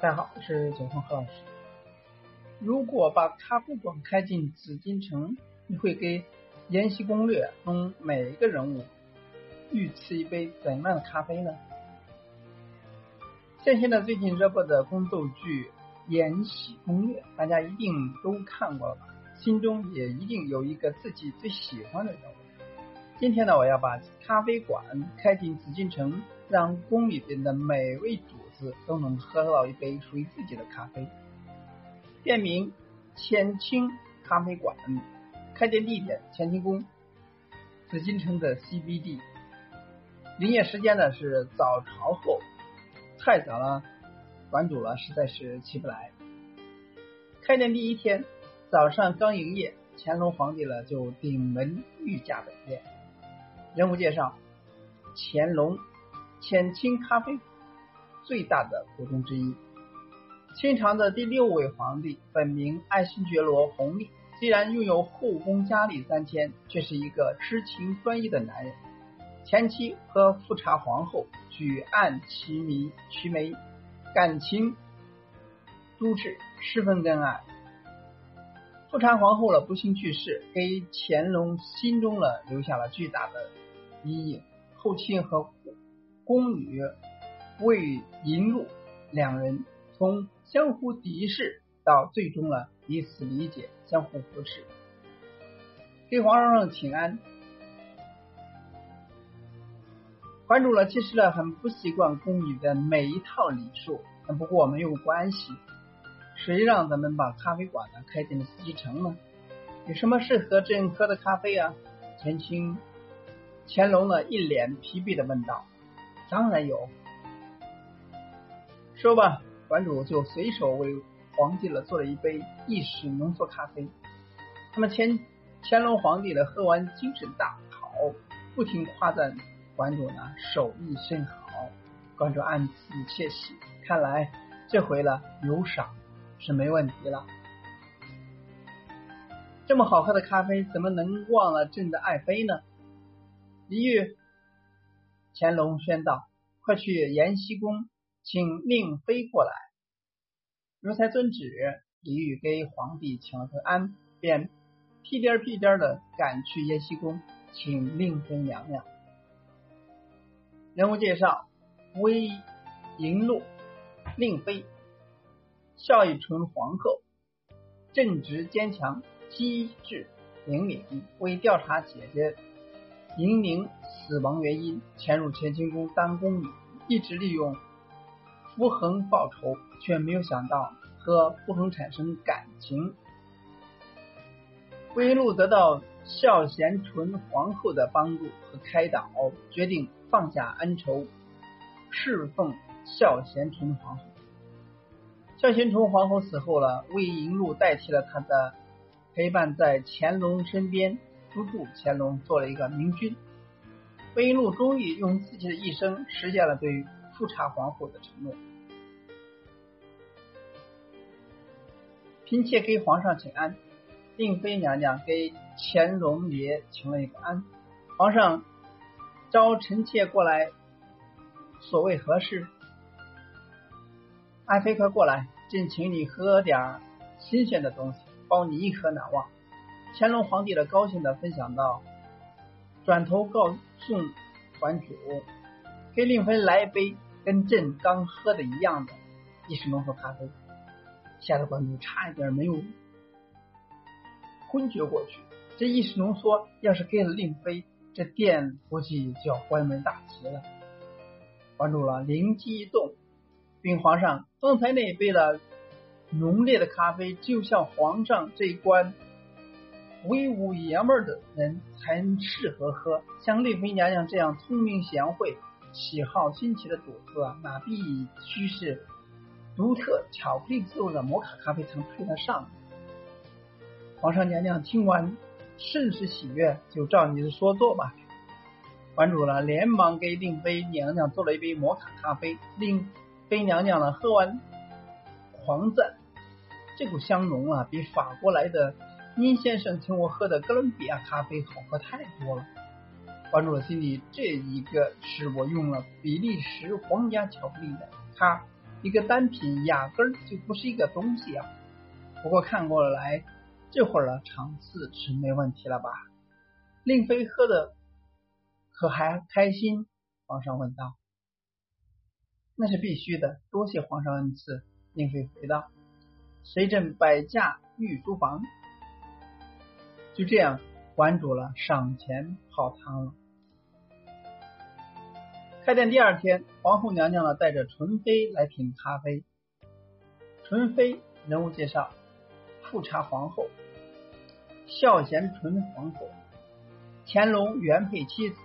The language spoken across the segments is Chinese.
大家好，我是九峰何老师。如果把咖啡馆开进紫禁城，你会给《延禧攻略》中每一个人物预赐一杯怎样的咖啡呢？现现在最近热播的宫斗剧《延禧攻略》，大家一定都看过了吧？心中也一定有一个自己最喜欢的人物。今天呢，我要把咖啡馆开进紫禁城，让宫里边的每位主子都能喝到一杯属于自己的咖啡。店名乾清咖啡馆，开店地点乾清宫，紫禁城的 CBD。营业时间呢是早朝后。太早了，馆主了实在是起不来。开店第一天早上刚营业，乾隆皇帝了就顶门御驾本店。人物介绍：乾隆，乾清咖啡最大的股东之一，清朝的第六位皇帝，本名爱新觉罗弘历。虽然拥有后宫佳丽三千，却是一个痴情专一的男人。前妻和富察皇后举案齐眉，齐眉感情笃挚，十分恩爱。富察皇后了不幸去世，给乾隆心中了留下了巨大的阴影。后期和宫女魏银禄两人从相互敌视到最终了彼此理解，相互扶持，给皇上请安。关注了，其实呢很不习惯宫女的每一套礼数，不过没有关系。谁让咱们把咖啡馆呢开进了紫禁城呢？有什么适合朕喝的咖啡啊？乾清乾隆呢一脸疲惫的问道。当然有，说吧，馆主就随手为皇帝了做了一杯意式浓缩咖啡。那么乾乾隆皇帝呢喝完精神大好，不停夸赞。馆主呢手艺甚好，馆主暗自窃喜，看来这回了有赏是没问题了。这么好喝的咖啡，怎么能忘了朕的爱妃呢？李煜，乾隆宣道：“快去延禧宫，请令妃过来。”奴才遵旨。李煜给皇帝请了个安，便屁颠屁颠的赶去延禧宫，请令妃娘娘。人物介绍：魏璎珞，令妃，孝义纯皇后，正直坚强，机智灵敏。为调查姐姐莹宁死亡原因，潜入乾清宫当宫女，一直利用傅恒报仇，却没有想到和傅恒产生感情。魏璎珞得到孝贤纯皇后的帮助和开导，决定。放下恩仇，侍奉孝贤纯皇后。孝贤纯皇后死后了，魏璎珞代替了她的陪伴在乾隆身边，辅助乾隆做了一个明君。魏璎珞终于用自己的一生实现了对富察皇后的承诺。嫔妾给皇上请安，令妃娘娘给乾隆爷请了一个安，皇上。召臣妾过来，所谓何事？爱妃快过来，朕请你喝点新鲜的东西，包你一喝难忘。乾隆皇帝的高兴的分享道，转头告诉馆主，给令妃来一杯跟朕刚喝的一样的意式浓缩咖啡。吓得馆主差一点没有昏厥过去。这意式浓缩要是给了令妃。这店估计就要关门大吉了。关注了，灵机一动，禀皇上，方才那杯的浓烈的咖啡，就像皇上这一关威武爷们儿的人才适合喝。像丽妃娘娘这样聪明贤惠、喜好新奇的主子啊，那必须是独特巧克力滋味的摩卡咖啡才配得上。皇上娘娘听完。甚是喜悦，就照你的说做吧。馆主了，连忙给令妃娘娘做了一杯摩卡咖啡。令妃娘娘呢，喝完狂赞，这股香浓啊，比法国来的殷先生请我喝的哥伦比亚咖啡好喝太多了。关注了心里，这一个是我用了比利时皇家巧克力的咖，一个单品压根儿就不是一个东西啊。不过看过来，这会儿的场次是没问题了吧？令妃喝的可还开心？皇上问道。那是必须的，多谢皇上恩赐。令妃回道。随朕摆驾御书房。就这样，馆主了赏钱泡汤了。开店第二天，皇后娘娘呢带着纯妃来品咖啡。纯妃人物介绍：富察皇后，孝贤纯皇后，乾隆原配妻子，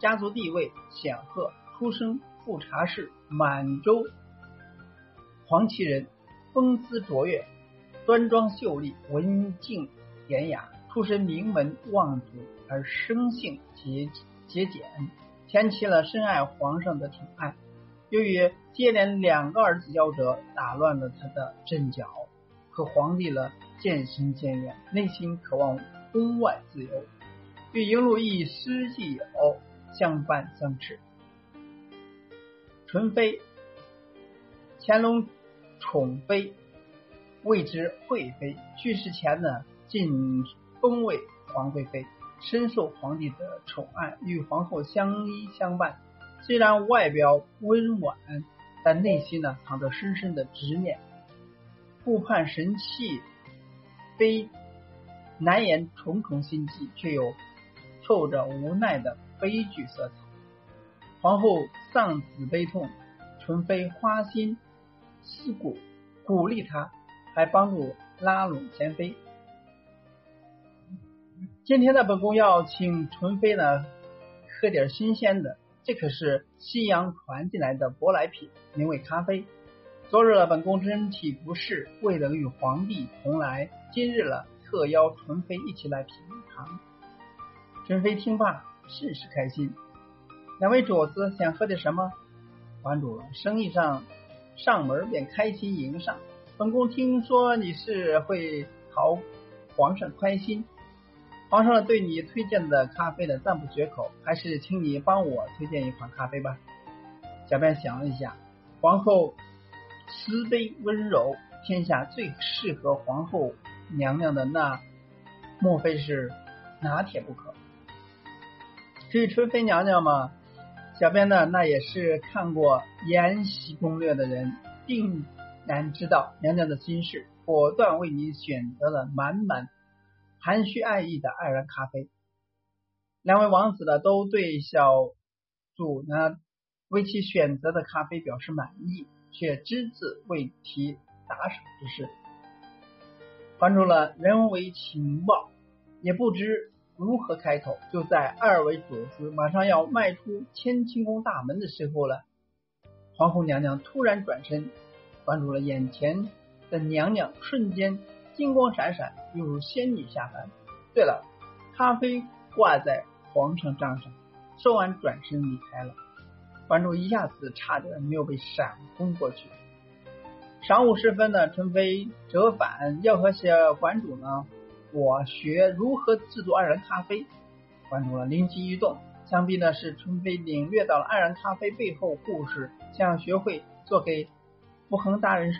家族地位显赫，出生富察氏满洲黄旗人，风姿卓越，端庄秀丽，文静典雅，出身名门望族，而生性节节俭。牵起了深爱皇上的宠爱，由于接连两个儿子夭折，打乱了他的阵脚，和皇帝了渐行渐远，内心渴望宫外自由，与迎禄一师既有相伴相持。纯妃，乾隆宠妃，谓之惠妃。去世前呢，晋封为皇贵妃。深受皇帝的宠爱，与皇后相依相伴。虽然外表温婉，但内心呢藏着深深的执念。顾盼神器，非难言重重心计，却又透着无奈的悲剧色彩。皇后丧子悲痛，纯妃花心思顾，鼓励她，还帮助拉拢贤妃。今天的本宫要请纯妃呢喝点新鲜的，这可是西洋传进来的舶来品，名为咖啡。昨日本宫身体不适，未能与皇帝同来，今日了特邀纯妃一起来品尝。纯妃听罢甚是开心。两位主子想喝点什么？馆主，生意上上门便开心迎上。本宫听说你是会讨皇上宽心。皇上对你推荐的咖啡的赞不绝口，还是请你帮我推荐一款咖啡吧。小编想了一下，皇后慈悲温柔，天下最适合皇后娘娘的那，莫非是拿铁不可？至于纯妃娘娘嘛，小编呢那也是看过《延禧攻略》的人，定然知道娘娘的心事，果断为你选择了满满。含蓄爱意的爱然咖啡，两位王子呢都对小主呢为其选择的咖啡表示满意，却只字未提打赏之事。关注了人为情报，也不知如何开口。就在二位主子马上要迈出乾清宫大门的时候了，皇后娘娘突然转身，关注了眼前的娘娘，瞬间。金光闪闪，犹如仙女下凡。对了，咖啡挂在皇上帐上。说完，转身离开了。观众一下子差点没有被闪昏过去。晌午时分呢，纯妃折返，要和小馆主呢，我学如何制作二人咖啡。观众了灵机一动，想必呢是春妃领略到了二人咖啡背后故事，想要学会做给福恒大人。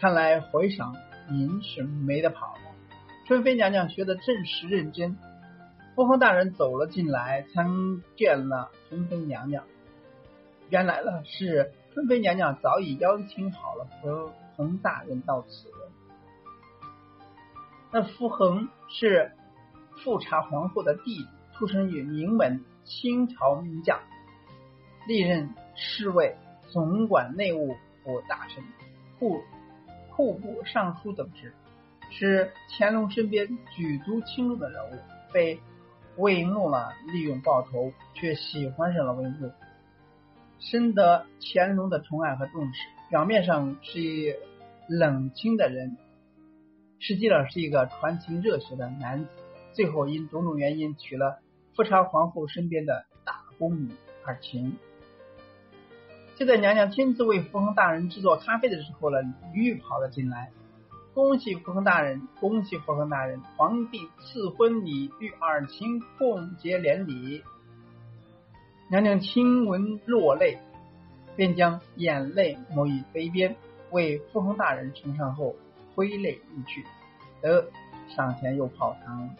看来回赏。您是没得跑的。春妃娘娘学的正是认真。福恒大人走了进来，参见了春妃娘娘。原来呢，是春妃娘娘早已邀请好了福恒大人到此。那傅恒是富察皇后的弟弟，出生于名门，清朝名将，历任侍卫、总管内务府大臣、户。户部尚书等职，是乾隆身边举足轻重的人物，被魏木了利用报仇，却喜欢上了魏璎珞，深得乾隆的宠爱和重视。表面上是一冷清的人，实际上是一个传情热血的男子。最后因种种原因娶了富察皇后身边的大宫女尔晴。就在娘娘亲自为傅恒大人制作咖啡的时候呢，玉跑了进来。恭喜傅恒大人，恭喜傅恒大人！皇帝赐婚礼，与尔晴共结连理。娘娘听闻落泪，便将眼泪抹于杯边，为傅恒大人呈上后，挥泪离去。得赏钱又泡汤了。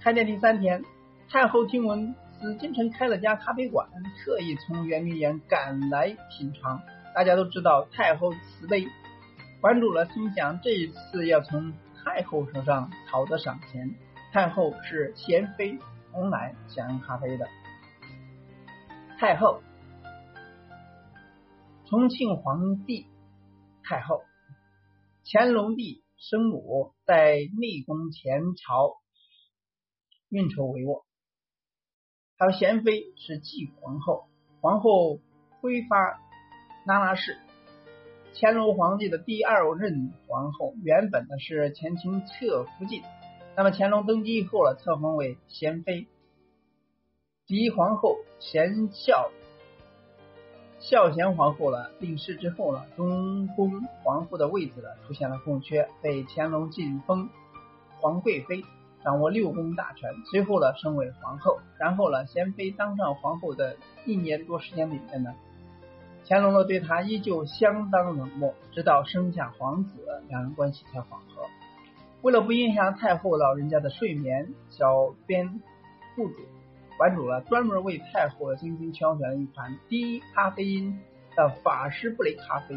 开店第三天，太后听闻紫禁城开了家咖啡馆，特意从圆明园赶来品尝。大家都知道太后慈悲，关注了，心想这一次要从太后手上讨得赏钱。太后是贤妃，从来享用咖啡的。太后，重庆皇帝太后，乾隆帝生母，在内宫前朝运筹帷幄。还有贤妃是继皇后，皇后挥发那拉氏，乾隆皇帝的第二任皇后，原本呢是前清侧福晋，那么乾隆登基以后了，册封为贤妃。第一皇后贤孝孝贤皇后呢，病逝之后呢，中宫皇后的位置呢出现了空缺，被乾隆晋封皇贵妃，掌握六宫大权。随后呢升为皇后，然后呢贤妃当上皇后的一年多时间里面呢，乾隆呢对她依旧相当冷漠，直到生下皇子，两人关系才缓和。为了不影响太后老人家的睡眠，小编户主。馆主了，专门为太后精心挑选了一款低咖啡因的法式布雷咖啡。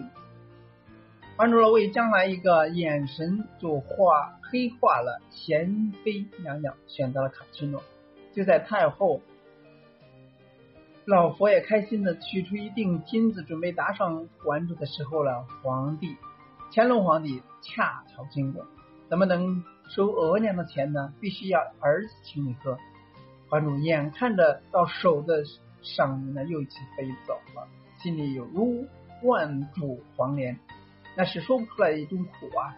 馆主了为将来一个眼神就化黑化了贤妃娘娘选择了卡布奇诺。就在太后老佛爷开心的取出一锭金子准备打赏馆主的时候了，皇帝乾隆皇帝恰巧经过，怎么能收额娘的钱呢？必须要儿子请你喝。观众眼看着到手的赏银呢，又一起飞走了，心里有如万柱黄连，那是说不出来的一种苦啊！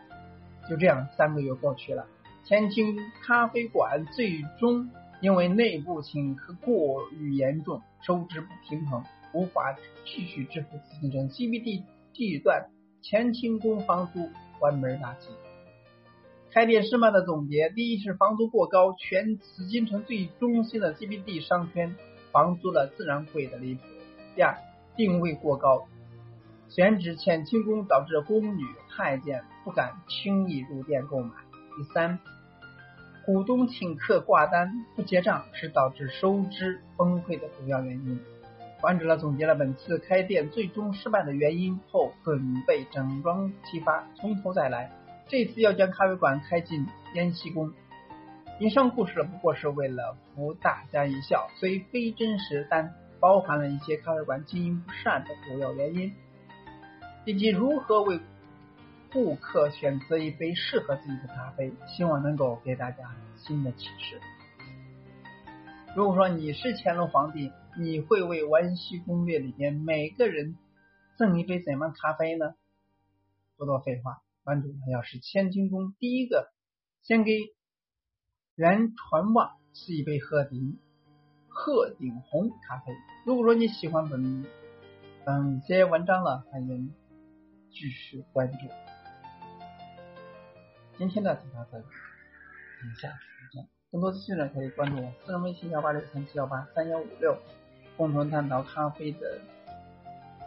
就这样，三个月过去了，天津咖啡馆最终因为内部请客过于严重，收支不平衡，无法继续支付紫禁城 CBD 地段前清宫房租，关门大吉。开店失败的总结：第一是房租过高，全紫禁城最中心的 CBD 商圈房租了自然贵的离谱；第二，定位过高，选址欠清宫导致宫女太监不敢轻易入店购买；第三，股东请客挂单不结账是导致收支崩溃的主要原因。患者了总结了本次开店最终失败的原因后，准备整装齐发，从头再来。这次要将咖啡馆开进燕西宫。以上故事不过是为了扶大家一笑，虽非真实，但包含了一些咖啡馆经营不善的主要原因，以及如何为顾客选择一杯适合自己的咖啡。希望能够给大家新的启示。如果说你是乾隆皇帝，你会为《延禧攻略》里面每个人赠一杯怎样咖啡呢？不多废话。关主要是千金中第一个，先给原传旺是一杯鹤顶鹤顶红咖啡。如果说你喜欢本嗯这些文章了，欢迎继续关注。今天的就到这里，我们下次再见。更多资讯呢，可以关注我私人微信幺八六三七幺八三幺五六，共同探讨咖啡的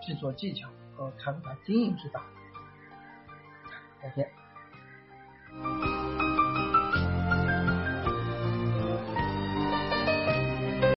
制作技巧和咖啡馆经营之道。再见。